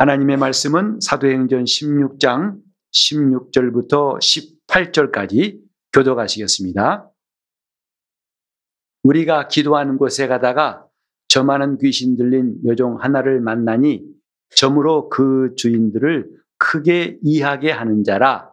하나님의 말씀은 사도행전 16장 16절부터 18절까지 교도가시겠습니다. 우리가 기도하는 곳에 가다가 저 많은 귀신 들린 여종 하나를 만나니 점으로 그 주인들을 크게 이하게 하는 자라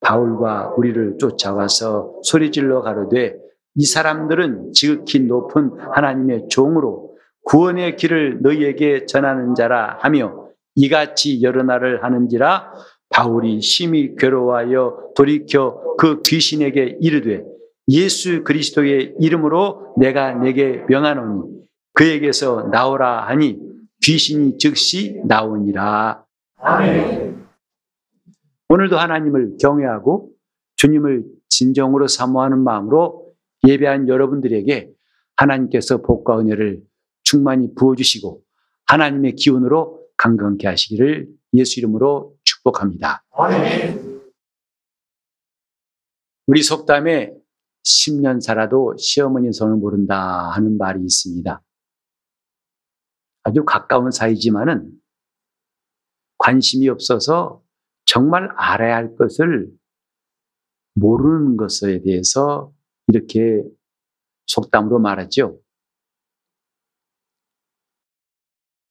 바울과 우리를 쫓아와서 소리질러 가로되 이 사람들은 지극히 높은 하나님의 종으로 구원의 길을 너희에게 전하는 자라 하며 이같이 여러 날을 하는지라 바울이 심히 괴로워하여 돌이켜 그 귀신에게 이르되 예수 그리스도의 이름으로 내가 내게 명하노니 그에게서 나오라 하니 귀신이 즉시 나오니라. 아멘. 오늘도 하나님을 경외하고 주님을 진정으로 사모하는 마음으로 예배한 여러분들에게 하나님께서 복과 은혜를 충만히 부어주시고 하나님의 기운으로 강건케 하시기를 예수 이름으로 축복합니다. 우리 속담에 10년 살아도 시어머니 손을 모른다 하는 말이 있습니다. 아주 가까운 사이지만은 관심이 없어서 정말 알아야 할 것을 모르는 것에 대해서 이렇게 속담으로 말하죠.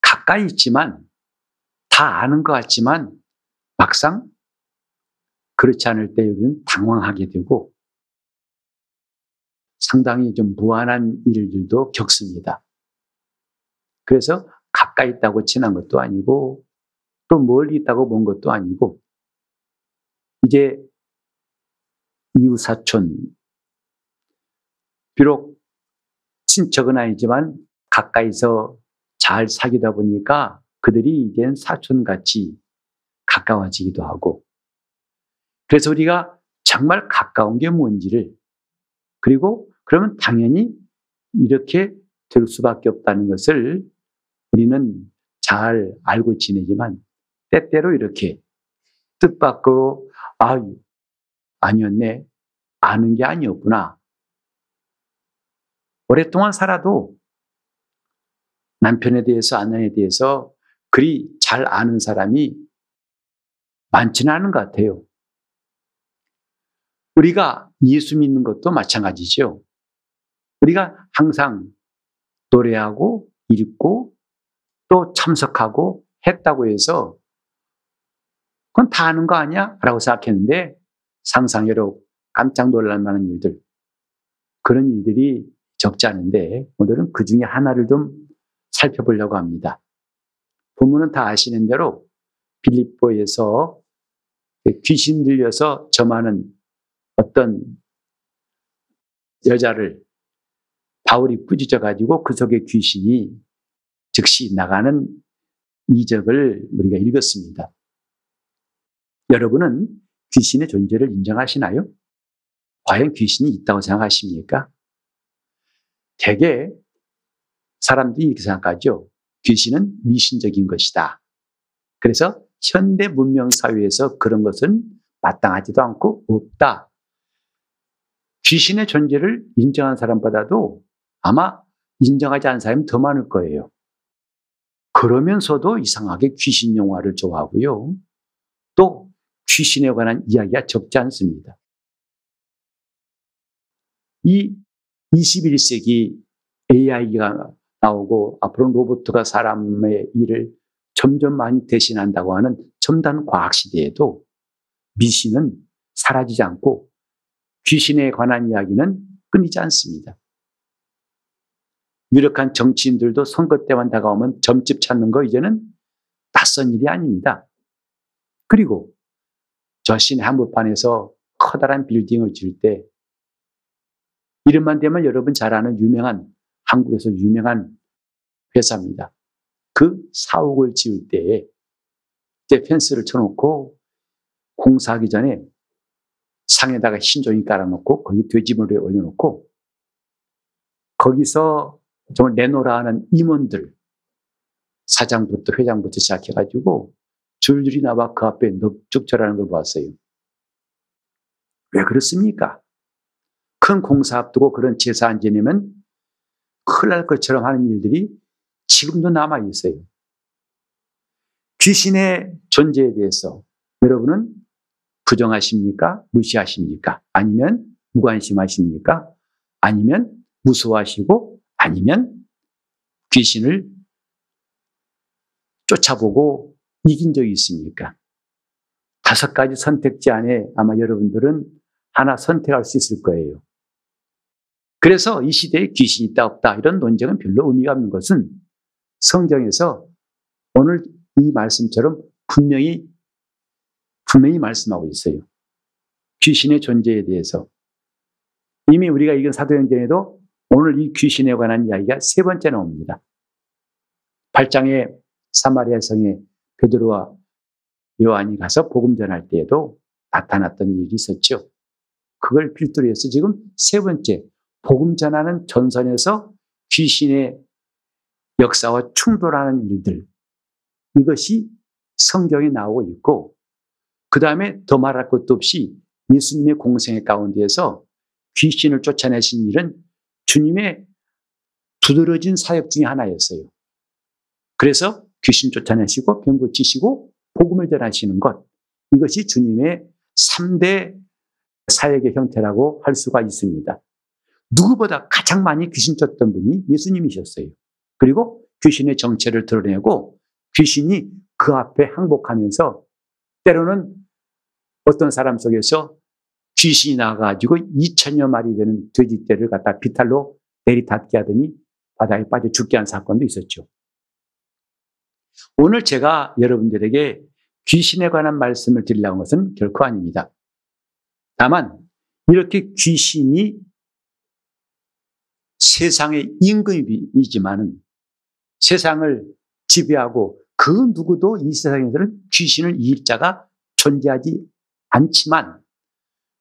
가까이 있지만 다 아는 것 같지만 막상 그렇지 않을 때 우리는 당황하게 되고 상당히 좀 무한한 일들도 겪습니다. 그래서 가까이 있다고 친한 것도 아니고 또 멀리 있다고 먼 것도 아니고 이제 이웃 사촌 비록 친척은 아니지만 가까이서 잘 사귀다 보니까 그들이 이젠 사촌같이 가까워지기도 하고. 그래서 우리가 정말 가까운 게 뭔지를 그리고 그러면 당연히 이렇게 될 수밖에 없다는 것을 우리는 잘 알고 지내지만 때때로 이렇게 뜻밖으로 아 아니었네 아는 게 아니었구나. 오랫동안 살아도 남편에 대해서 아내에 대해서 그리 잘 아는 사람이 많지는 않은 것 같아요. 우리가 예수 믿는 것도 마찬가지죠. 우리가 항상 노래하고 읽고 또 참석하고 했다고 해서 그건 다 아는 거 아니야? 라고 생각했는데 상상외로 깜짝 놀랄 만한 일들 그런 일들이 적지 않은데 오늘은 그 중에 하나를 좀 살펴보려고 합니다. 부모는 다 아시는 대로 빌립보에서 귀신 들려서 저만은 어떤 여자를 바울이 꾸짖어 가지고 그 속에 귀신이 즉시 나가는 이적을 우리가 읽었습니다. 여러분은 귀신의 존재를 인정하시나요? 과연 귀신이 있다고 생각하십니까? 대개 사람들이 이렇게 생각하죠. 귀신은 미신적인 것이다. 그래서 현대 문명 사회에서 그런 것은 마땅하지도 않고 없다. 귀신의 존재를 인정한 사람보다도 아마 인정하지 않은 사람이 더 많을 거예요. 그러면서도 이상하게 귀신 영화를 좋아하고요. 또 귀신에 관한 이야기가 적지 않습니다. 이 21세기 AI가 나오고 앞으로 로봇가 사람의 일을 점점 많이 대신한다고 하는 첨단 과학 시대에도 미신은 사라지지 않고 귀신에 관한 이야기는 끊이지 않습니다. 유력한 정치인들도 선거 때만 다가오면 점집 찾는 거 이제는 낯선 일이 아닙니다. 그리고 저 시내 한복판에서 커다란 빌딩을 지을 때 이름만 되면 여러분 잘 아는 유명한 한국에서 유명한 회사입니다. 그 사옥을 지을 때에 때 펜스를 쳐놓고 공사하기 전에 상에다가 신종이 깔아놓고 거기 돼지머리에 올려놓고 거기서 정말 내놓으라 하는 임원들 사장부터 회장부터 시작해가지고 줄줄이 나와 그 앞에 넙죽절하는 걸 봤어요. 왜 그렇습니까? 큰 공사 앞두고 그런 제사 안 지내면 큰일 날 것처럼 하는 일들이 지금도 남아 있어요. 귀신의 존재에 대해서 여러분은 부정하십니까? 무시하십니까? 아니면 무관심하십니까? 아니면 무서워하시고 아니면 귀신을 쫓아보고 이긴 적이 있습니까? 다섯 가지 선택지 안에 아마 여러분들은 하나 선택할 수 있을 거예요. 그래서 이 시대에 귀신이 있다 없다 이런 논쟁은 별로 의미가 없는 것은 성경에서 오늘 이 말씀처럼 분명히 분명히 말씀하고 있어요. 귀신의 존재에 대해서 이미 우리가 읽은 사도행전에도 오늘 이 귀신에 관한 이야기가 세 번째 나옵니다. 8장에 사마리아 성에 베드로와 요한이 가서 복음 전할 때에도 나타났던 일이 있었죠. 그걸 필두로 해서 지금 세 번째 복음 전하는 전선에서 귀신의 역사와 충돌하는 일들 이것이 성경에 나오고 있고 그 다음에 더 말할 것도 없이 예수님의 공생의 가운데에서 귀신을 쫓아내신 일은 주님의 두드러진 사역 중의 하나였어요. 그래서 귀신 쫓아내시고 병 고치시고 복음을 전하시는 것 이것이 주님의 3대 사역의 형태라고 할 수가 있습니다. 누구보다 가장 많이 귀신 쫓던 분이 예수님이셨어요. 그리고 귀신의 정체를 드러내고 귀신이 그 앞에 항복하면서 때로는 어떤 사람 속에서 귀신이 나가지고 2천여 마리 되는 돼지떼를 갖다 비탈로 내리닫게 하더니 바다에 빠져 죽게 한 사건도 있었죠. 오늘 제가 여러분들에게 귀신에 관한 말씀을 드리려는 것은 결코 아닙니다. 다만 이렇게 귀신이 세상의 임금이지만은 세상을 지배하고 그 누구도 이 세상에서는 귀신을 이길 자가 존재하지 않지만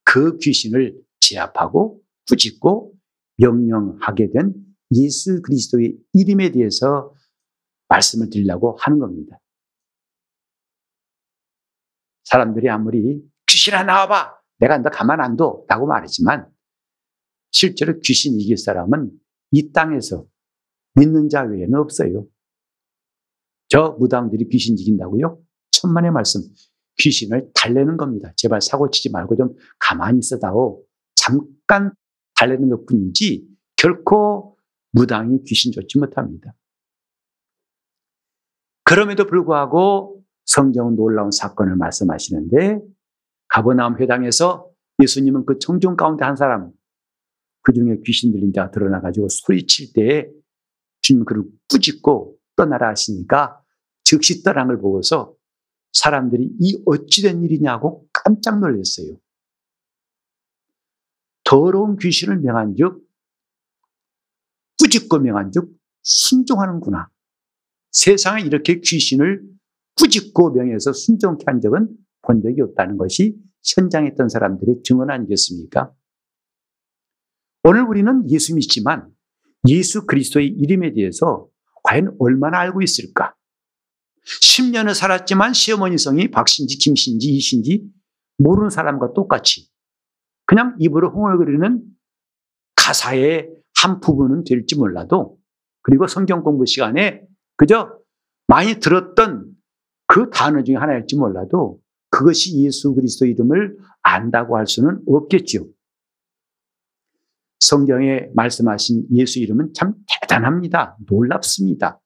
그 귀신을 제압하고 꾸짖고 명령하게 된 예수 그리스도의 이름에 대해서 말씀을 드리려고 하는 겁니다. 사람들이 아무리 귀신아 나와봐 내가 너 가만 안 둬 라고 말하지만 실제로 귀신 이길 사람은 이 땅에서 믿는 자 외에는 없어요. 저 무당들이 귀신 이긴다고요? 천만의 말씀. 귀신을 달래는 겁니다. 제발 사고 치지 말고 좀 가만히 있어다오. 잠깐 달래는 것 뿐이지 결코 무당이 귀신 쫓지 못합니다. 그럼에도 불구하고 성경은 놀라운 사건을 말씀하시는데 가버나움 회당에서 예수님은 그 청중 가운데 한 사람 그 중에 귀신 들린 자가 드러나가지고 소리칠 때에 주님 그를 꾸짖고 떠나라 하시니까 즉시 떠난 걸 보고서 사람들이 이 어찌된 일이냐고 깜짝 놀랐어요. 더러운 귀신을 명한 즉, 꾸짖고 명한 즉, 순종하는구나. 세상에 이렇게 귀신을 꾸짖고 명해서 순종케 한 적은 본 적이 없다는 것이 현장에 있던 사람들의 증언 아니겠습니까? 오늘 우리는 예수 믿지만 예수 그리스도의 이름에 대해서 과연 얼마나 알고 있을까? 10년을 살았지만 시어머니 성이 박신지, 김신지, 이신지 모르는 사람과 똑같이 그냥 입으로 흥얼거리는 가사의 한 부분은 될지 몰라도 그리고 성경 공부 시간에 그저 많이 들었던 그 단어 중에 하나일지 몰라도 그것이 예수 그리스도 이름을 안다고 할 수는 없겠죠. 성경에 말씀하신 예수 이름은 참 대단합니다. 놀랍습니다.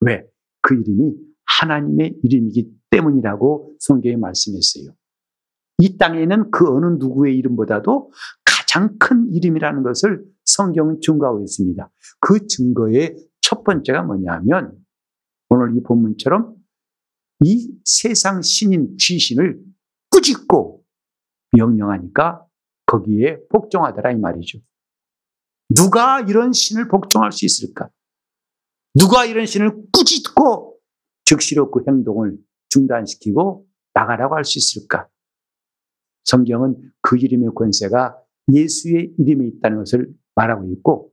왜? 그 이름이 하나님의 이름이기 때문이라고 성경에 말씀했어요. 이 땅에는 그 어느 누구의 이름보다도 가장 큰 이름이라는 것을 성경은 증거하고 있습니다. 그 증거의 첫 번째가 뭐냐면 오늘 이 본문처럼 이 세상 신인 귀신을 꾸짖고 명령하니까 거기에 복종하더라 이 말이죠. 누가 이런 신을 복종할 수 있을까? 누가 이런 신을 꾸짖고 즉시로 그 행동을 중단시키고 나가라고 할 수 있을까? 성경은 그 이름의 권세가 예수의 이름에 있다는 것을 말하고 있고,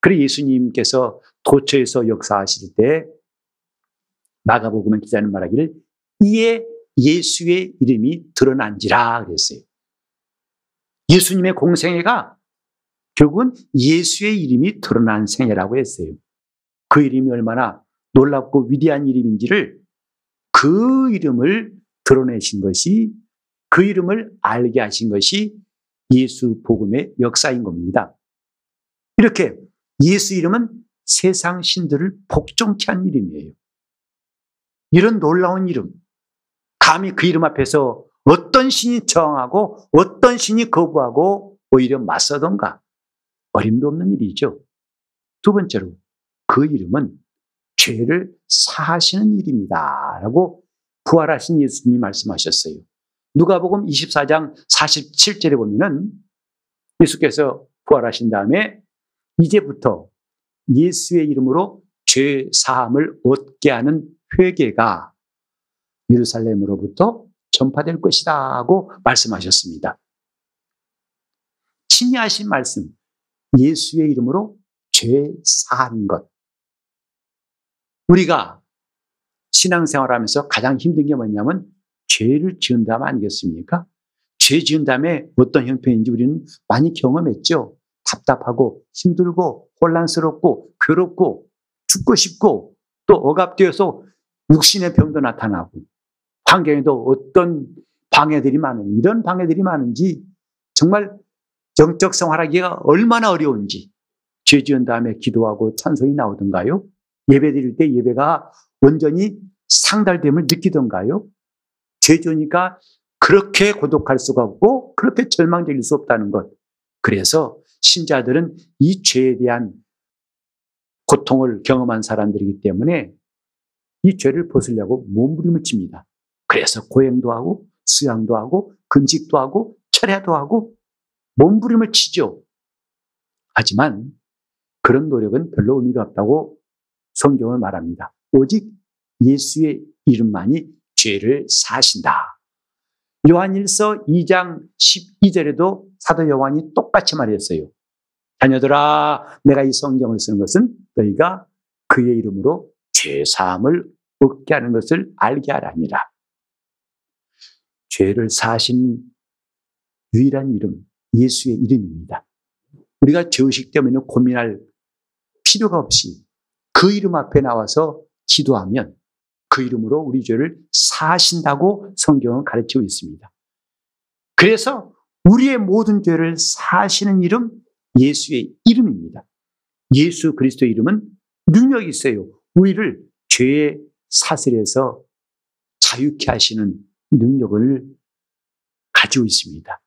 그래 예수님께서 도처에서 역사하실 때 마가복음의 기자는 말하기를 이에 예수의 이름이 드러난지라 그랬어요. 예수님의 공생애가 결국은 예수의 이름이 드러난 생애라고 했어요. 그 이름이 얼마나 놀랍고 위대한 이름인지를 그그 이름을 드러내신 것이 그 이름을 알게 하신 것이 예수 복음의 역사인 겁니다. 이렇게 예수 이름은 세상 신들을 복종케 한 이름이에요. 이런 놀라운 이름, 감히 그 이름 앞에서 어떤 신이 저항하고 어떤 신이 거부하고 오히려 맞서던가 어림도 없는 일이죠. 두 번째로 그 이름은 죄를 사하시는 이름이다 라고 부활하신 예수님이 말씀하셨어요. 누가복음 24장 47절에 보면은 예수께서 부활하신 다음에 이제부터 예수의 이름으로 죄 사함을 얻게 하는 회개가 예루살렘으로부터 전파될 것이다 하고 말씀하셨습니다. 친히 하신 말씀, 예수의 이름으로 죄 사하는 것. 우리가 신앙생활 하면서 가장 힘든 게 뭐냐면 죄를 지은 다음 아니겠습니까? 죄 지은 다음에 어떤 형편인지 우리는 많이 경험했죠. 답답하고 힘들고 혼란스럽고 괴롭고 죽고 싶고 또 억압되어서 육신의 병도 나타나고 환경에도 어떤 방해들이 많은 이런 방해들이 많은지 정말 정적 생활하기가 얼마나 어려운지 죄 지은 다음에 기도하고 찬송이 나오던가요? 예배 드릴 때 예배가 온전히 상달됨을 느끼던가요? 죄 지으니까 그렇게 고독할 수가 없고 그렇게 절망적일 수 없다는 것. 그래서 신자들은 이 죄에 대한 고통을 경험한 사람들이기 때문에 이 죄를 벗으려고 몸부림을 칩니다. 그래서 고행도 하고 수양도 하고 금식도 하고 철야도 하고 몸부림을 치죠. 하지만 그런 노력은 별로 의미가 없다고 성경은 말합니다. 오직 예수의 이름만이 죄를 사신다. 요한일서 2장 12절에도 사도 요한이 똑같이 말했어요. 자녀들아, 내가 이 성경을 쓰는 것은 너희가 그의 이름으로 죄 사함을 얻게 하는 것을 알게 하랍니다. 죄를 사신 유일한 이름, 예수의 이름입니다. 우리가 죄의식 때문에 고민할 필요가 없이 그 이름 앞에 나와서 기도하면 그 이름으로 우리 죄를 사하신다고 성경은 가르치고 있습니다. 그래서 우리의 모든 죄를 사하시는 이름 예수의 이름입니다. 예수 그리스도의 이름은 능력이 있어요. 우리를 죄의 사슬에서 자유케 하시는 능력을 가지고 있습니다.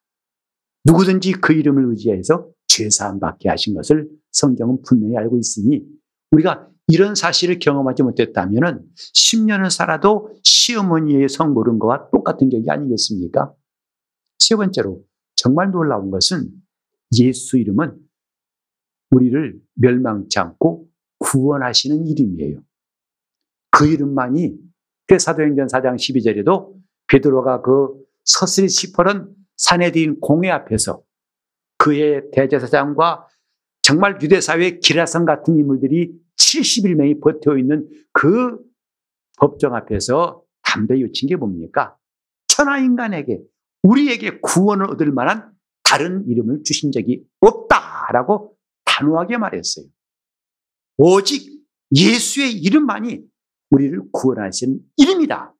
누구든지 그 이름을 의지해서 죄사함 받게 하신 것을 성경은 분명히 알고 있으니 우리가 이런 사실을 경험하지 못했다면 10년을 살아도 시어머니의 성 모른 것과 똑같은 격이 아니겠습니까? 세 번째로 정말 놀라운 것은 예수 이름은 우리를 멸망치 않고 구원하시는 이름이에요. 그 이름만이 그 사도행전 4장 12절에도 베드로가 그 서슬이 시퍼런 딘 공회 앞에서 그의 대제사장과 정말 유대사회의 기라성 같은 인물들이 71명이 버텨 있는 그 법정 앞에서 담대 요친 게 뭡니까? 천하 인간에게 우리에게 구원을 얻을 만한 다른 이름을 주신 적이 없다라고 단호하게 말했어요. 오직 예수의 이름만이 우리를 구원하신 이름이다.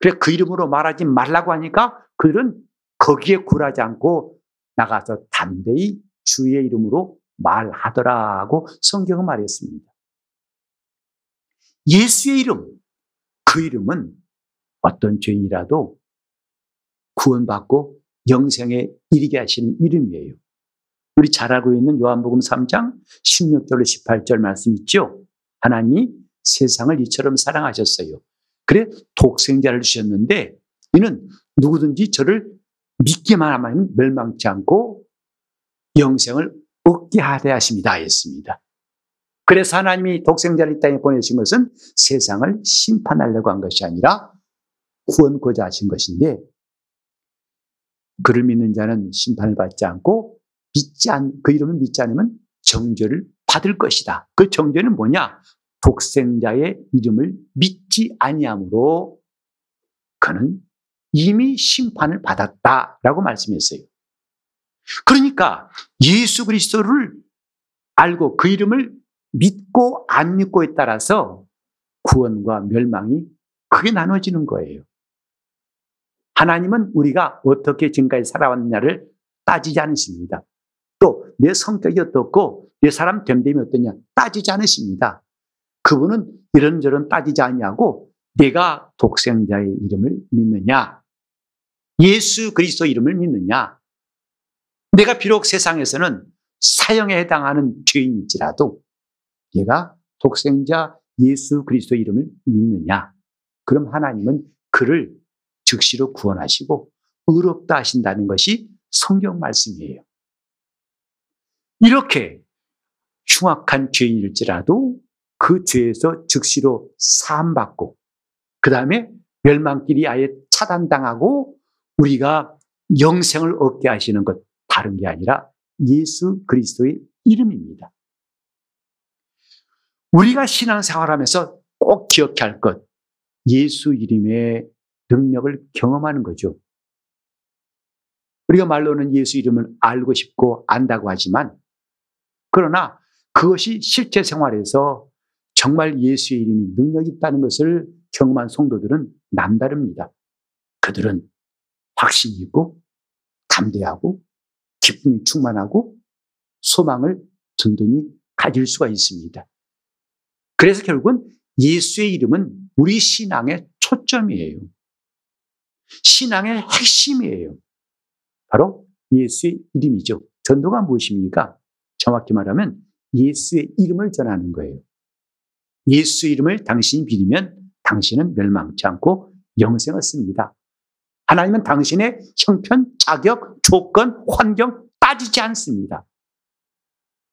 그래 그 이름으로 말하지 말라고 하니까 그들은 거기에 굴하지 않고 나가서 담대히 주의 이름으로 말하더라고 성경은 말했습니다. 예수의 이름, 그 이름은 어떤 죄인이라도 구원받고 영생에 이르게 하시는 이름이에요. 우리 잘 알고 있는 요한복음 3장 16절로 18절 말씀 있죠? 하나님이 세상을 이처럼 사랑하셨어요. 그래 독생자를 주셨는데 이는 누구든지 저를 믿기만 하면 멸망치 않고 영생을 얻게 하려 하십니다. 했습니다. 그래서 하나님이 독생자를 이 땅에 보내신 것은 세상을 심판하려고 한 것이 아니라 구원고자 하신 것인데 그를 믿는 자는 심판을 받지 않고 믿지 않, 그 이름을 믿지 않으면 정죄를 받을 것이다. 그 정죄는 뭐냐? 독생자의 이름을 믿지 아니함으로 그는 이미 심판을 받았다라고 말씀했어요. 그러니까 예수 그리스도를 알고 그 이름을 믿고 안 믿고에 따라서 구원과 멸망이 그게 나눠지는 거예요. 하나님은 우리가 어떻게 지금까지 살아왔느냐를 따지지 않으십니다. 또 내 성격이 어떻고 내 사람 됨됨이 어떠냐 따지지 않으십니다. 그분은 이런저런 따지지 않냐고 내가 독생자의 이름을 믿느냐? 예수 그리스도 이름을 믿느냐? 내가 비록 세상에서는 사형에 해당하는 죄인일지라도 내가 독생자 예수 그리스도 이름을 믿느냐? 그럼 하나님은 그를 즉시로 구원하시고 의롭다 하신다는 것이 성경 말씀이에요. 이렇게 흉악한 죄인일지라도 그 죄에서 즉시로 사함받고 그 다음에 멸망길이 아예 차단당하고 우리가 영생을 얻게 하시는 것 다른 게 아니라 예수 그리스도의 이름입니다. 우리가 신앙생활하면서 꼭 기억해야 할 것, 예수 이름의 능력을 경험하는 거죠. 우리가 말로는 예수 이름을 알고 싶고 안다고 하지만 그러나 그것이 실제 생활에서 정말 예수의 이름이 능력이 있다는 것을 경험한 성도들은 남다릅니다. 그들은 확신이 있고 담대하고 기쁨이 충만하고 소망을 든든히 가질 수가 있습니다. 그래서 결국은 예수의 이름은 우리 신앙의 초점이에요. 신앙의 핵심이에요. 바로 예수의 이름이죠. 전도가 무엇입니까? 정확히 말하면 예수의 이름을 전하는 거예요. 예수 이름을 당신이 믿으면 당신은 멸망치 않고 영생을 얻습니다. 하나님은 당신의 형편, 자격, 조건, 환경 따지지 않습니다.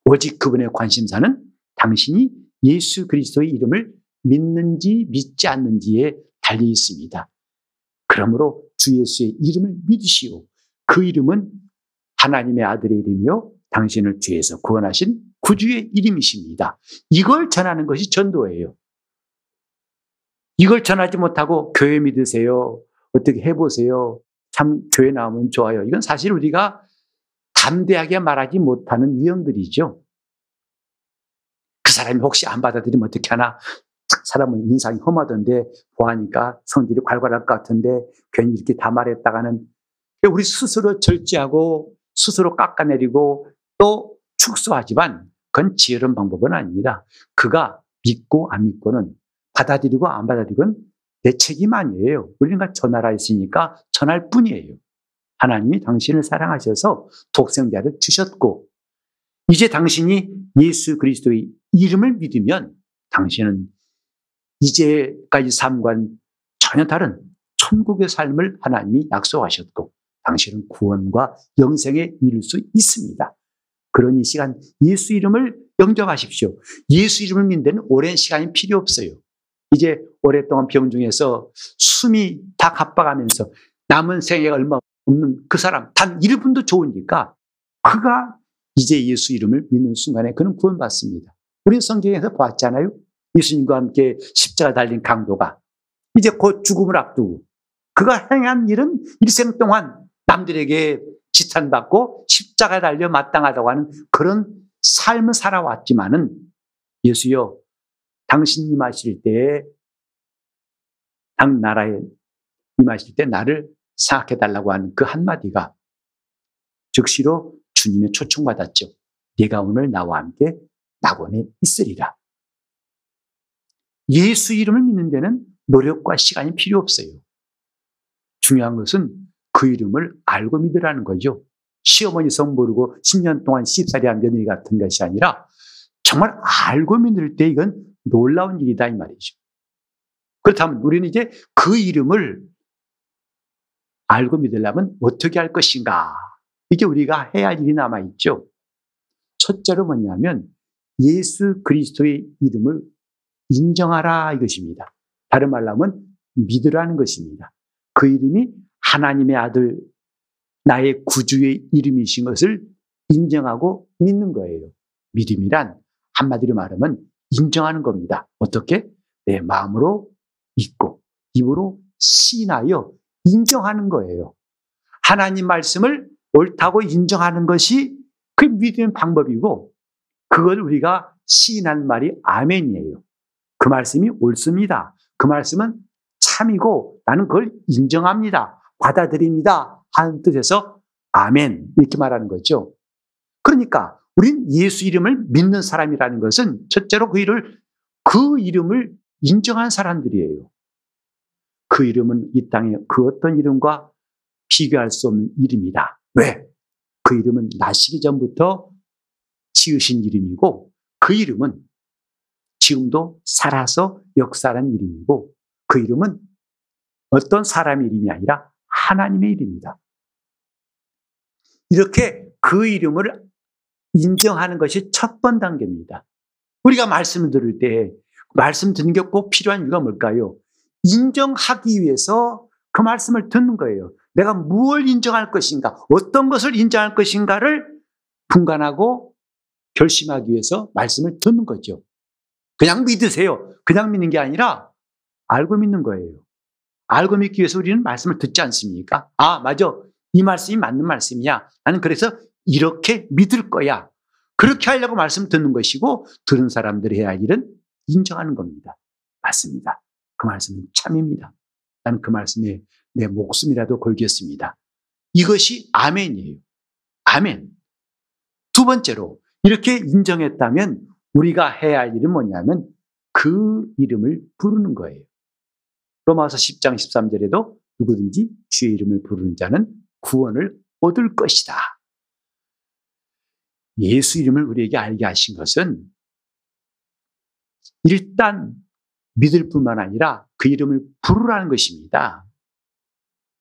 오직 그분의 관심사는 당신이 예수 그리스도의 이름을 믿는지 믿지 않는지에 달려 있습니다. 그러므로 주 예수의 이름을 믿으시오. 그 이름은 하나님의 아들의 이름이요. 당신을 죄에서 구원하신 구주의 이름이십니다. 이걸 전하는 것이 전도예요. 이걸 전하지 못하고 교회 믿으세요. 어떻게 해보세요. 참 교회 나오면 좋아요. 이건 사실 우리가 담대하게 말하지 못하는 유형들이죠. 그 사람이 혹시 안 받아들이면 어떻게 하나? 사람은 인상이 험하던데 보아니까 성질이 괄괄할 것 같은데 괜히 이렇게 다 말했다가는 우리 스스로 절제하고 스스로 깎아내리고 또 축소하지만 그건 지혜로운 방법은 아닙니다. 그가 믿고 안 믿고는 받아들이고 안 받아들이고는 내 책임 아니에요. 우리가 전하라 했으니까 전할 뿐이에요. 하나님이 당신을 사랑하셔서 독생자를 주셨고 이제 당신이 예수 그리스도의 이름을 믿으면 당신은 이제까지 삶과는 전혀 다른 천국의 삶을 하나님이 약속하셨고 당신은 구원과 영생에 이를 수 있습니다. 이 시간 예수 이름을 영접하십시오. 예수 이름을 믿는 오랜 시간이 필요 없어요. 이제 오랫동안 병 중에서 숨이 다 가빠가면서 남은 생애가 얼마 없는 그 사람 단 1분도 좋으니까 그가 이제 예수 이름을 믿는 순간에 그는 구원받습니다. 우리 성경에서 보았잖아요. 예수님과 함께 십자가 달린 강도가 이제 곧 죽음을 앞두고 그가 행한 일은 일생 동안 남들에게 지탄받고 십자가에 달려 마땅하다고 하는 그런 삶을 살아왔지만은 예수여 당신 임하실 때, 당 나라에 임하실 때 나를 생각해 달라고 하는 그 한마디가 즉시로 주님의 초청받았죠. 네가 오늘 나와 함께 낙원에 있으리라. 예수 이름을 믿는 데는 노력과 시간이 필요 없어요. 중요한 것은 그 이름을 알고 믿으라는 거죠. 시어머니 성 모르고 10년 동안 시집살이 한 며느리 같은 것이 아니라 정말 알고 믿을 때 이건 놀라운 일이다 이 말이죠. 그렇다면 우리는 이제 그 이름을 알고 믿으려면 어떻게 할 것인가? 이게 우리가 해야 할 일이 남아 있죠. 첫째로 뭐냐면 예수 그리스도의 이름을 인정하라 이것입니다. 다른 말로 하면 믿으라는 것입니다. 그 이름이 하나님의 아들, 나의 구주의 이름이신 것을 인정하고 믿는 거예요. 믿음이란 한마디로 말하면 인정하는 겁니다. 어떻게? 내 마음으로 믿고 입으로 시인하여 인정하는 거예요. 하나님 말씀을 옳다고 인정하는 것이 그 믿음의 방법이고 그걸 우리가 시인한 말이 아멘이에요. 그 말씀이 옳습니다. 그 말씀은 참이고 나는 그걸 인정합니다. 받아들입니다. 하는 뜻에서 아멘. 이렇게 말하는 거죠. 그러니까 우린 예수 이름을 믿는 사람이라는 것은 첫째로 그 일을 그 이름을 인정한 사람들이에요. 그 이름은 이 땅에 그 어떤 이름과 비교할 수 없는 이름이다. 왜? 그 이름은 나시기 전부터 지으신 이름이고 그 이름은 지금도 살아서 역사하는 이름이고 그 이름은 어떤 사람의 이름이 아니라 하나님의 이름이다. 이렇게 그 이름을 인정하는 것이 첫 번 단계입니다. 우리가 말씀을 들을 때 말씀 듣는 게 꼭 필요한 이유가 뭘까요? 인정하기 위해서 그 말씀을 듣는 거예요. 내가 무엇을 인정할 것인가, 어떤 것을 인정할 것인가를 분간하고 결심하기 위해서 말씀을 듣는 거죠. 그냥 믿으세요. 그냥 믿는 게 아니라 알고 믿는 거예요. 알고 믿기 위해서 우리는 말씀을 듣지 않습니까? 아, 맞아. 이 말씀이 맞는 말씀이야. 나는 그래서 이렇게 믿을 거야. 그렇게 하려고 말씀 듣는 것이고 들은 사람들이 해야 할 일은 인정하는 겁니다. 맞습니다. 그 말씀은 참입니다. 나는 그 말씀에 내 목숨이라도 걸겠습니다. 이것이 아멘이에요. 아멘. 두 번째로 이렇게 인정했다면 우리가 해야 할 일은 뭐냐면 그 이름을 부르는 거예요. 로마서 10장 13절에도 누구든지 주의 이름을 부르는 자는 구원을 얻을 것이다. 예수 이름을 우리에게 알게 하신 것은 일단 믿을 뿐만 아니라 그 이름을 부르라는 것입니다.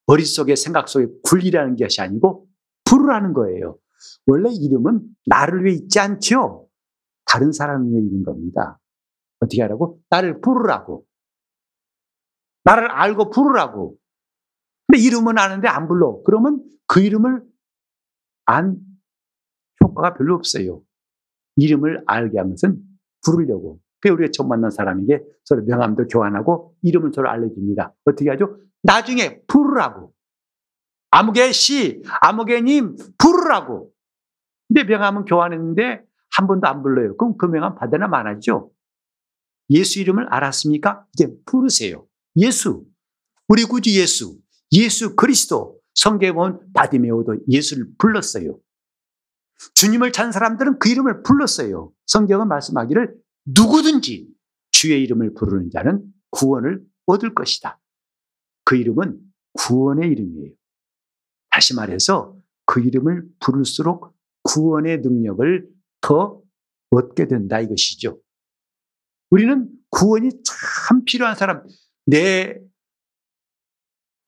머릿속에 생각 속에 굴리라는 것이 아니고 부르라는 거예요. 원래 이름은 나를 위해 있지 않죠. 다른 사람을 위해 있는 겁니다. 어떻게 하라고? 나를 부르라고. 나를 알고 부르라고. 근데 이름은 아는데 안 불러. 그러면 그 이름을 안 효과가 별로 없어요. 이름을 알게 하는 것은 부르려고. 그 우리가 처음 만난 사람에게 서로 명함도 교환하고 이름을 서로 알려줍니다. 어떻게 하죠? 나중에 부르라고. 아무개 씨, 아무개님 부르라고. 근데 명함은 교환했는데 한 번도 안 불러요. 그럼 그 명함 받으나 말하죠. 예수 이름을 알았습니까? 이제 부르세요. 예수. 우리 구주 예수. 예수 그리스도. 성경에 보면 바디메오도 예수를 불렀어요. 주님을 찬 사람들은 그 이름을 불렀어요. 성경은 말씀하기를 누구든지 주의 이름을 부르는 자는 구원을 얻을 것이다. 그 이름은 구원의 이름이에요. 다시 말해서 그 이름을 부를수록 구원의 능력을 더 얻게 된다 이것이죠. 우리는 구원이 참 필요한 사람, 내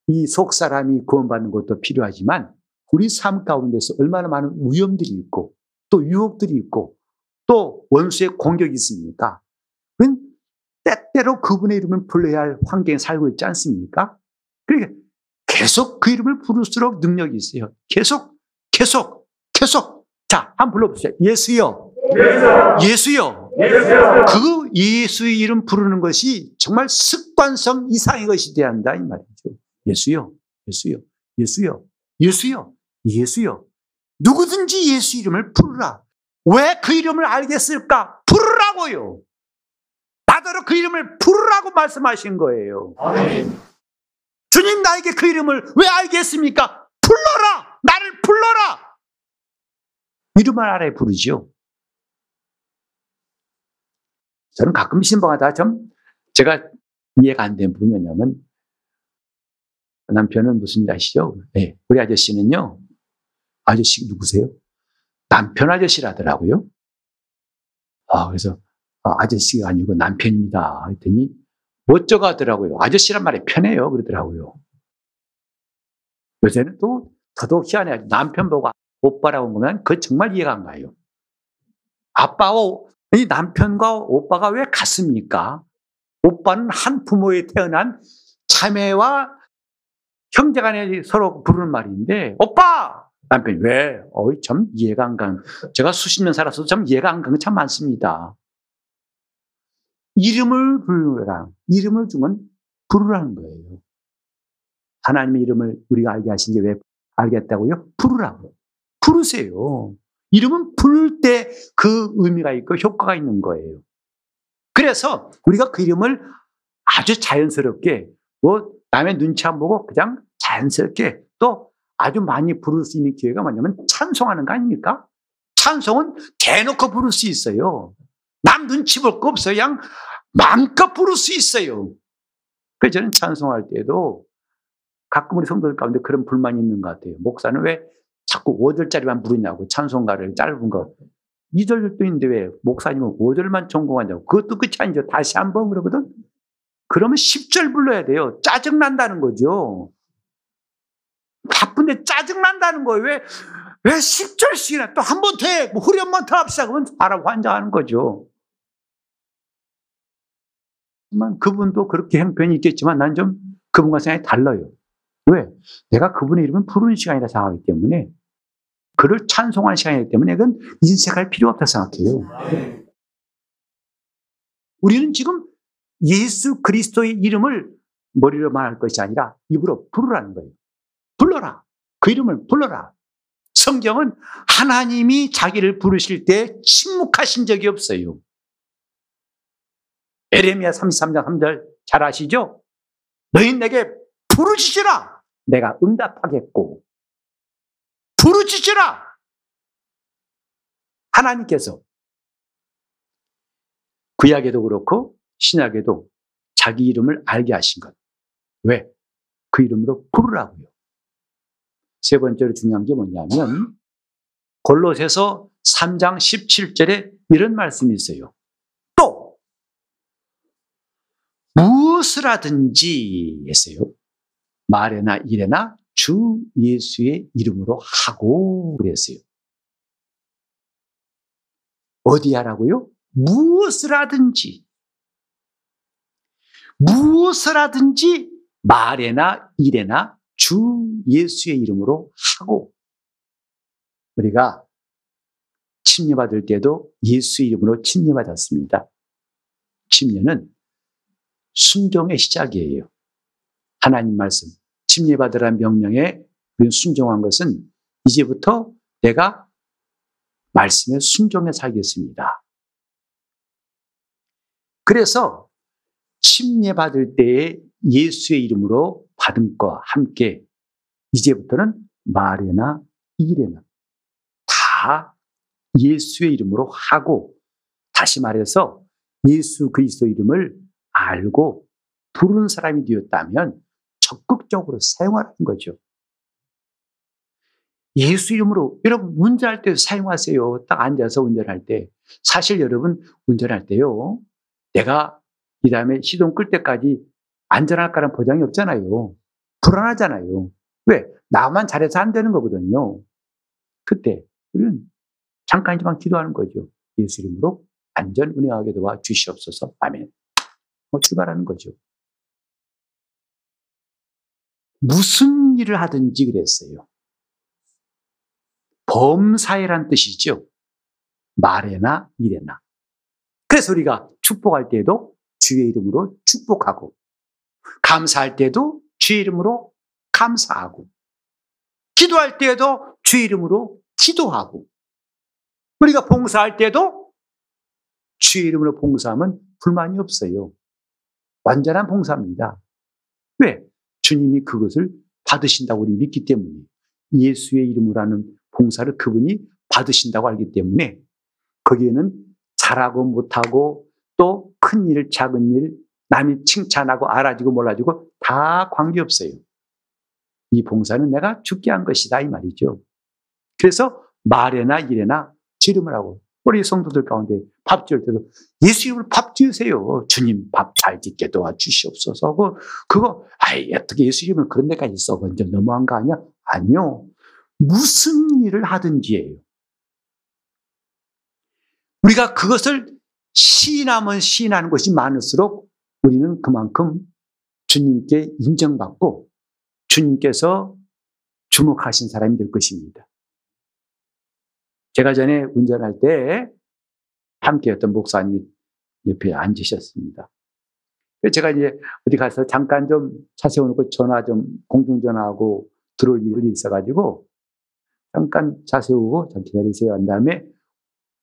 이 속 사람이 구원받는 것도 필요하지만 우리 삶 가운데서 얼마나 많은 위험들이 있고 또 유혹들이 있고 또 원수의 공격이 있습니까? 그건 때때로 그분의 이름을 불러야 할 환경에 살고 있지 않습니까? 그러니까 계속 그 이름을 부를수록 능력이 있어요. 계속, 계속, 계속. 자, 한번 불러보세요. 예수요. 예수요. 예수요. 그 예수의 이름 부르는 것이 정말 습관성 이상의 것이 돼야 한다. 이 말이죠. 예수요. 예수요. 예수요. 예수요. 예수요. 누구든지 예수 이름을 부르라. 왜 그 이름을 알겠을까? 부르라고요. 나더러 그 이름을 부르라고 말씀하신 거예요. 아멘. 주님 나에게 그 이름을 왜 알겠습니까? 불러라! 나를 불러라! 이름을 알아야 부르죠. 저는 가끔 신방하다 좀 제가 이해가 안 되는 부분이 뭐냐면 남편은 무슨 일 아시죠? 네, 우리 아저씨는요. 아저씨 누구세요? 남편 아저씨라더라고요. 아, 그래서 아, 저씨가 아니고 남편입니다. 했더니 멋쩍어 하더라고요. 아저씨란 말이 편해요. 그러더라고요. 요새는 또 더더욱 희한해. 남편 보고 오빠라고 보면 그 정말 이해가 안 가요. 아빠와, 이 남편과 오빠가 왜 같습니까? 오빠는 한 부모에 태어난 자매와 형제 간에 서로 부르는 말인데, 오빠! 남편이 왜? 어이, 참 이해가 안 가는. 제가 수십 년 살아서 참 이해가 안게참 많습니다. 이름을 부르라. 이름을 주면 부르라는 거예요. 하나님의 이름을 우리가 알게 하신 게 왜 알겠다고요? 부르라고. 부르세요. 이름은 부를 때 그 의미가 있고 효과가 있는 거예요. 그래서 우리가 그 이름을 아주 자연스럽게 뭐 남의 눈치 안 보고 그냥 자연스럽게 또 아주 많이 부를 수 있는 기회가 뭐냐면 찬송하는 거 아닙니까? 찬송은 대놓고 부를 수 있어요. 남 눈치 볼 거 없어요. 그냥 마음껏 부를 수 있어요. 그래서 저는 찬송할 때도 가끔 우리 성도들 가운데 그런 불만이 있는 것 같아요. 목사는 왜 자꾸 5절짜리만 부르냐고 찬송가를 짧은 거. 2절도 있는데 왜 목사님은 5절만 전공하냐고. 그것도 끝이 아니죠. 다시 한 번 그러거든. 그러면 10절 불러야 돼요. 짜증난다는 거죠. 바쁜데 짜증난다는 거예요. 왜, 왜 10절씩이나 또 한 번더 해. 뭐 후렴 한번 더 합시다. 그러면 하라고 환장하는 거죠. 그분도 그렇게 형편이 있겠지만 난 좀 그분과 생각이 달라요. 왜? 내가 그분의 이름을 부르는 시간이라 생각하기 때문에 그를 찬송하는 시간이기 때문에 그건 인색할 필요 없다 생각해요. 우리는 지금 예수 그리스도의 이름을 머리로 말할 것이 아니라 입으로 부르라는 거예요. 불러라. 그 이름을 불러라. 성경은 하나님이 자기를 부르실 때 침묵하신 적이 없어요. 에레미야 33장 3절 잘 아시죠? 너희 내게 부르짖으라. 내가 응답하겠고 부르짖으라. 하나님께서 구약에도 그렇고 신약에도 자기 이름을 알게 하신 것. 왜? 그 이름으로 부르라고요. 세 번째로 중요한 게 뭐냐면 골로새서 3장 17절에 이런 말씀이 있어요. 또 무엇을 하든지 했어요. 말에나 일에나 주 예수의 이름으로 하고 그랬어요. 어디 하라고요? 무엇을 하든지 무엇을 하든지 말에나 일에나 주 예수의 이름으로 하고 우리가 침례받을 때도 예수의 이름으로 침례받았습니다. 침례는 순종의 시작이에요. 하나님 말씀, 침례받으라는 명령에 순종한 것은 이제부터 내가 말씀에 순종해 살겠습니다. 그래서 침례받을 때에 예수의 이름으로 받은 것과 함께 이제부터는 말에나 일에나 다 예수의 이름으로 하고 다시 말해서 예수 그리스도 이름을 알고 부르는 사람이 되었다면 적극 적으로 사용하는 거죠. 예수 이름으로 여러분 운전할 때 사용하세요. 딱 앉아서 운전할 때 사실 여러분 운전할 때요. 내가 이 다음에 시동 끌 때까지 안전할까라는 보장이 없잖아요. 불안하잖아요. 왜? 나만 잘해서 안 되는 거거든요. 그때 우리는 잠깐이지만 기도하는 거죠. 예수 이름으로 안전 운행하게 도와 주시옵소서. 아멘. 뭐 출발하는 거죠. 무슨 일을 하든지 그랬어요. 범사에란 뜻이죠. 말에나 일에나. 그래서 우리가 축복할 때도 주의 이름으로 축복하고 감사할 때도 주의 이름으로 감사하고 기도할 때에도 주의 이름으로 기도하고 우리가 봉사할 때도 주의 이름으로 봉사하면 불만이 없어요. 완전한 봉사입니다. 왜? 주님이 그것을 받으신다고 우리 믿기 때문에 예수의 이름으로 하는 봉사를 그분이 받으신다고 알기 때문에 거기에는 잘하고 못하고 또 큰 일, 작은 일, 남이 칭찬하고 알아지고 몰라지고 다 관계없어요. 이 봉사는 내가 죽게 한 것이다 이 말이죠. 그래서 말에나 일에나 지름을 하고 우리 성도들 가운데 밥 지을 때도 예수 이름으로 밥 지으세요. 주님 밥 잘 짓게 도와주시옵소서 하고 그거 아이 어떻게 예수 이름을 그런 데까지 써 먼저 너무한 거 아니야? 아니요. 무슨 일을 하든지예요. 우리가 그것을 시인하면 시인하는 것이 많을수록 우리는 그만큼 주님께 인정받고 주님께서 주목하신 사람이 될 것입니다. 제가 전에 운전할 때 함께 했던 목사님이 옆에 앉으셨습니다. 제가 이제 어디 가서 잠깐 좀 차 세워놓고 전화 좀 공중전화하고 들어올 일이 있어가지고 잠깐 차 세우고 잠 기다리세요 한 다음에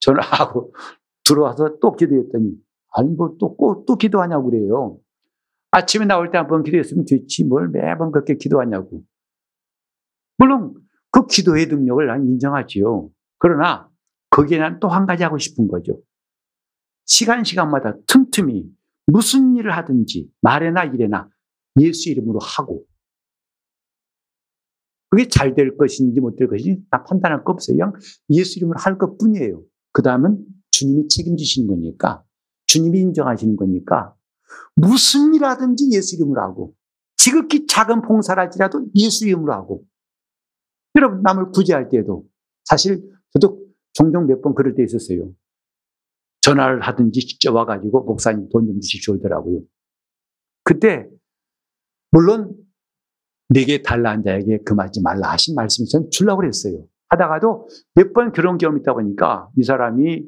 전화하고 들어와서 또 기도했더니 아니 뭘또 또 기도하냐고 그래요. 아침에 나올 때 한 번 기도했으면 됐지 뭘 매번 그렇게 기도하냐고. 물론 그 기도의 능력을 난 인정하지요. 그러나 거기에 난 또 한 가지 하고 싶은 거죠. 시간 시간마다 틈틈이 무슨 일을 하든지 말에나 일에나 예수 이름으로 하고 그게 잘 될 것인지 못 될 것인지 나 판단할 거 없어요. 그냥 예수 이름으로 할 것 뿐이에요. 그 다음은 주님이 책임지시는 거니까 주님이 인정하시는 거니까 무슨 일 하든지 예수 이름으로 하고 지극히 작은 봉사랄지라도 예수 이름으로 하고 여러분 남을 구제할 때도 사실 저도 종종 몇 번 그럴 때 있었어요. 전화를 하든지 직접 와가지고 목사님 돈 좀 주십시오 그러더라고요. 그때 물론 내게 달라한 자에게 금하지 말라 하신 말씀이 전 주려고 그랬어요. 하다가도 몇 번 그런 경험이 있다 보니까 이 사람이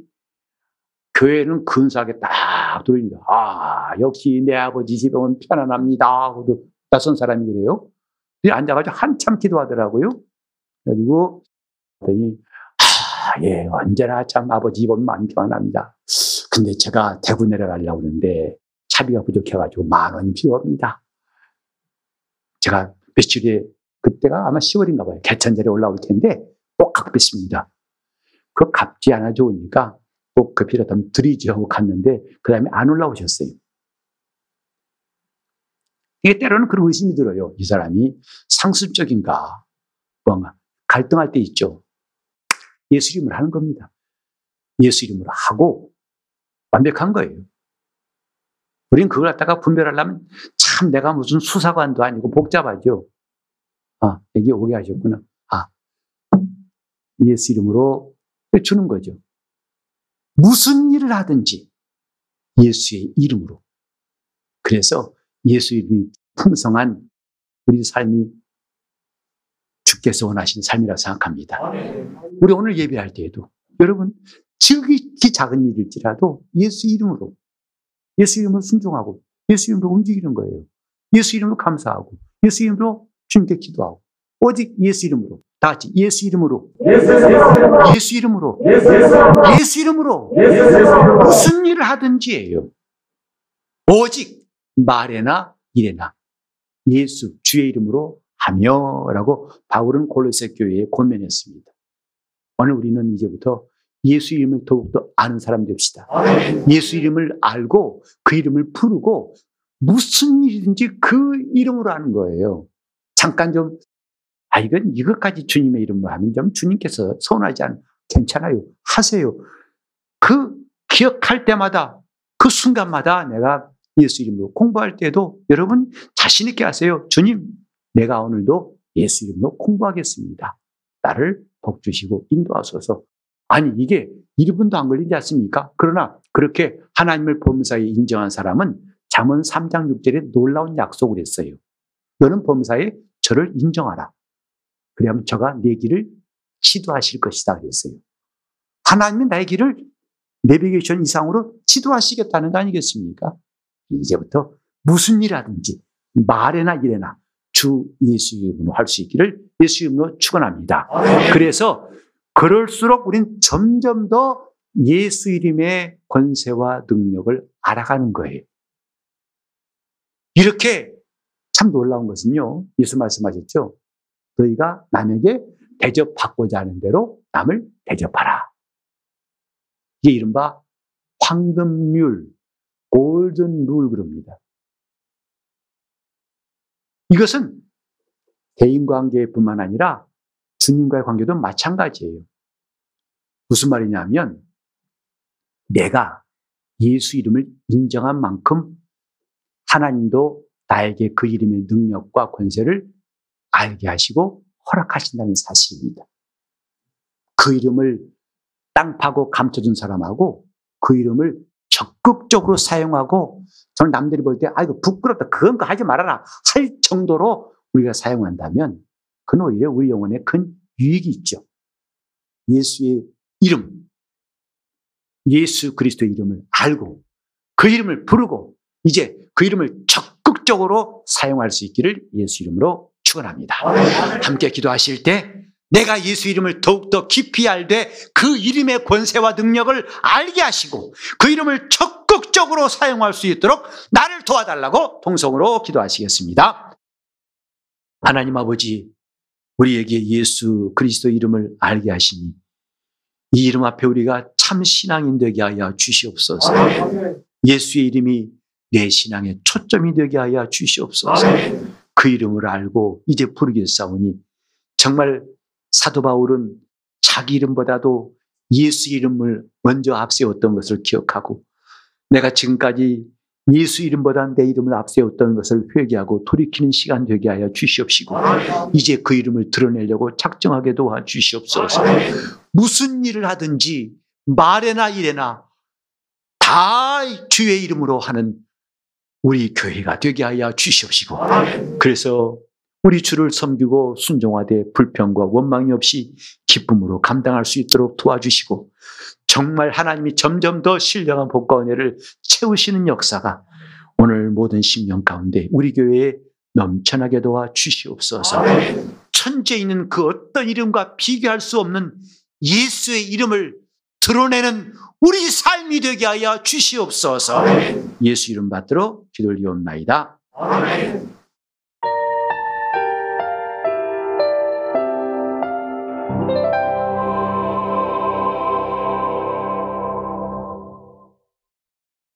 교회는 근사하게 딱 들어있는다. 아, 역시 내 아버지 집에 오면 편안합니다. 하고도 낯선 사람이 그래요. 앉아가지고 한참 기도하더라고요. 그래가지고, 예, 언제나 참 아버지 집 오면 마음이 편안합니다. 근데 제가 대구 내려가려고 하는데 차비가 부족해가지고 만 원이 필요합니다. 제가 며칠에, 그때가 아마 10월인가 봐요. 개천절에 올라올 텐데 꼭 갚겠습니다. 그 갚지 않아 좋으니까 꼭그 필요하다면 드리죠 하고 갔는데 그 다음에 안 올라오셨어요. 이게 때로는 그런 의심이 들어요. 이 사람이 상습적인가? 뭔가 갈등할 때 있죠. 예수 이름을 하는 겁니다. 예수 이름으로 하고 완벽한 거예요. 우린 그걸 갖다가 분별하려면 참 내가 무슨 수사관도 아니고 복잡하죠. 아, 여기 오게 하셨구나. 아, 예수 이름으로 주는 거죠. 무슨 일을 하든지 예수의 이름으로. 그래서 예수 이름이 풍성한 우리 삶이 주께서 원하신 삶이라 생각합니다. 우리 오늘 예배할 때에도 여러분 지극히 작은 일일지라도 예수 이름으로 예수 이름으로 순종하고 예수 이름으로 움직이는 거예요. 예수 이름으로 감사하고 예수 이름으로 주님께 기도하고 오직 예수 이름으로 다 같이 예수 이름으로. 예수, 이름으로. 예수, 이름으로. 무슨 일을 하든지예요. 오직 말에나 일에나 예수 주의 이름으로 하며라고 바울은 골로새 교회에 권면했습니다. 오늘 우리는 이제부터 예수 이름을 더욱더 아는 사람 됩시다. 예수 이름을 알고 그 이름을 부르고 무슨 일이든지 그 이름으로 하는 거예요. 잠깐 좀, 아, 이건 이것까지 주님의 이름으로 하면 좀 주님께서 서운하지 않, 괜찮아요. 하세요. 그 기억할 때마다 그 순간마다 내가 예수 이름으로 공부할 때도 여러분 자신있게 하세요. 주님, 내가 오늘도 예수 이름으로 공부하겠습니다. 나를 복 주시고 인도하소서. 아니, 이게 1분도 안 걸리지 않습니까? 그러나 그렇게 하나님을 범사에 인정한 사람은 잠언 3장 6절에 놀라운 약속을 했어요. 너는 범사에 저를 인정하라. 그러면 저가 내 길을 지도하실 것이다 그랬어요. 하나님이 나의 길을 내비게이션 이상으로 지도하시겠다는 거 아니겠습니까? 이제부터 무슨 일하든지 말에나 일에나 주 예수 이름으로 할 수 있기를 예수 이름으로 축원합니다. 그래서 그럴수록 우린 점점 더 예수 이름의 권세와 능력을 알아가는 거예요. 이렇게 참 놀라운 것은요. 예수 말씀하셨죠. 너희가 남에게 대접받고자 하는 대로 남을 대접하라. 이게 이른바 황금률, 골든 룰 그럽니다. 이것은 대인 관계뿐만 아니라 주님과의 관계도 마찬가지예요. 무슨 말이냐면 내가 예수 이름을 인정한 만큼 하나님도 나에게 그 이름의 능력과 권세를 알게 하시고 허락하신다는 사실입니다. 그 이름을 땅 파고 감춰준 사람하고 그 이름을 적극적으로 사용하고 저는 남들이 볼 때 아이고 부끄럽다 그건 거 하지 말아라 할 정도로 우리가 사용한다면 그는 오히려 우리 영혼에 큰 유익이 있죠. 예수의 이름, 예수 그리스도의 이름을 알고 그 이름을 부르고 이제 그 이름을 적극적으로 사용할 수 있기를 예수 이름으로 축원합니다. 함께 기도하실 때 내가 예수 이름을 더욱더 깊이 알되 그 이름의 권세와 능력을 알게 하시고 그 이름을 적극적으로 사용할 수 있도록 나를 도와달라고 통성으로 기도하시겠습니다. 하나님 아버지, 우리에게 예수 그리스도 이름을 알게 하시니 이 이름 앞에 우리가 참 신앙인 되게 하여 주시옵소서. 예수의 이름이 내 신앙의 초점이 되게 하여 주시옵소서. 그 이름을 알고 이제 부르겠사오니 정말 사도 바울은 자기 이름보다도 예수 이름을 먼저 앞세웠던 것을 기억하고 내가 지금까지 예수 이름보다 내 이름을 앞세웠던 것을 회개하고 돌이키는 시간 되게 하여 주시옵시고 이제 그 이름을 드러내려고 작정하게 도와 주시옵소서. 무슨 일을 하든지 말에나 일에나 다 주의 이름으로 하는 우리 교회가 되게 하여 주시옵시고 그래서 우리 주를 섬기고 순종하되 불평과 원망이 없이 기쁨으로 감당할 수 있도록 도와주시고 정말 하나님이 점점 더 신령한 복과 은혜를 채우시는 역사가 오늘 모든 심령 가운데 우리 교회에 넘쳐나게 도와 주시옵소서. 천지에 있는 그 어떤 이름과 비교할 수 없는 예수의 이름을 드러내는 우리 삶이 되게 하여 주시옵소서. 예수 이름 받들어 기도를 이옵나이다. 아멘.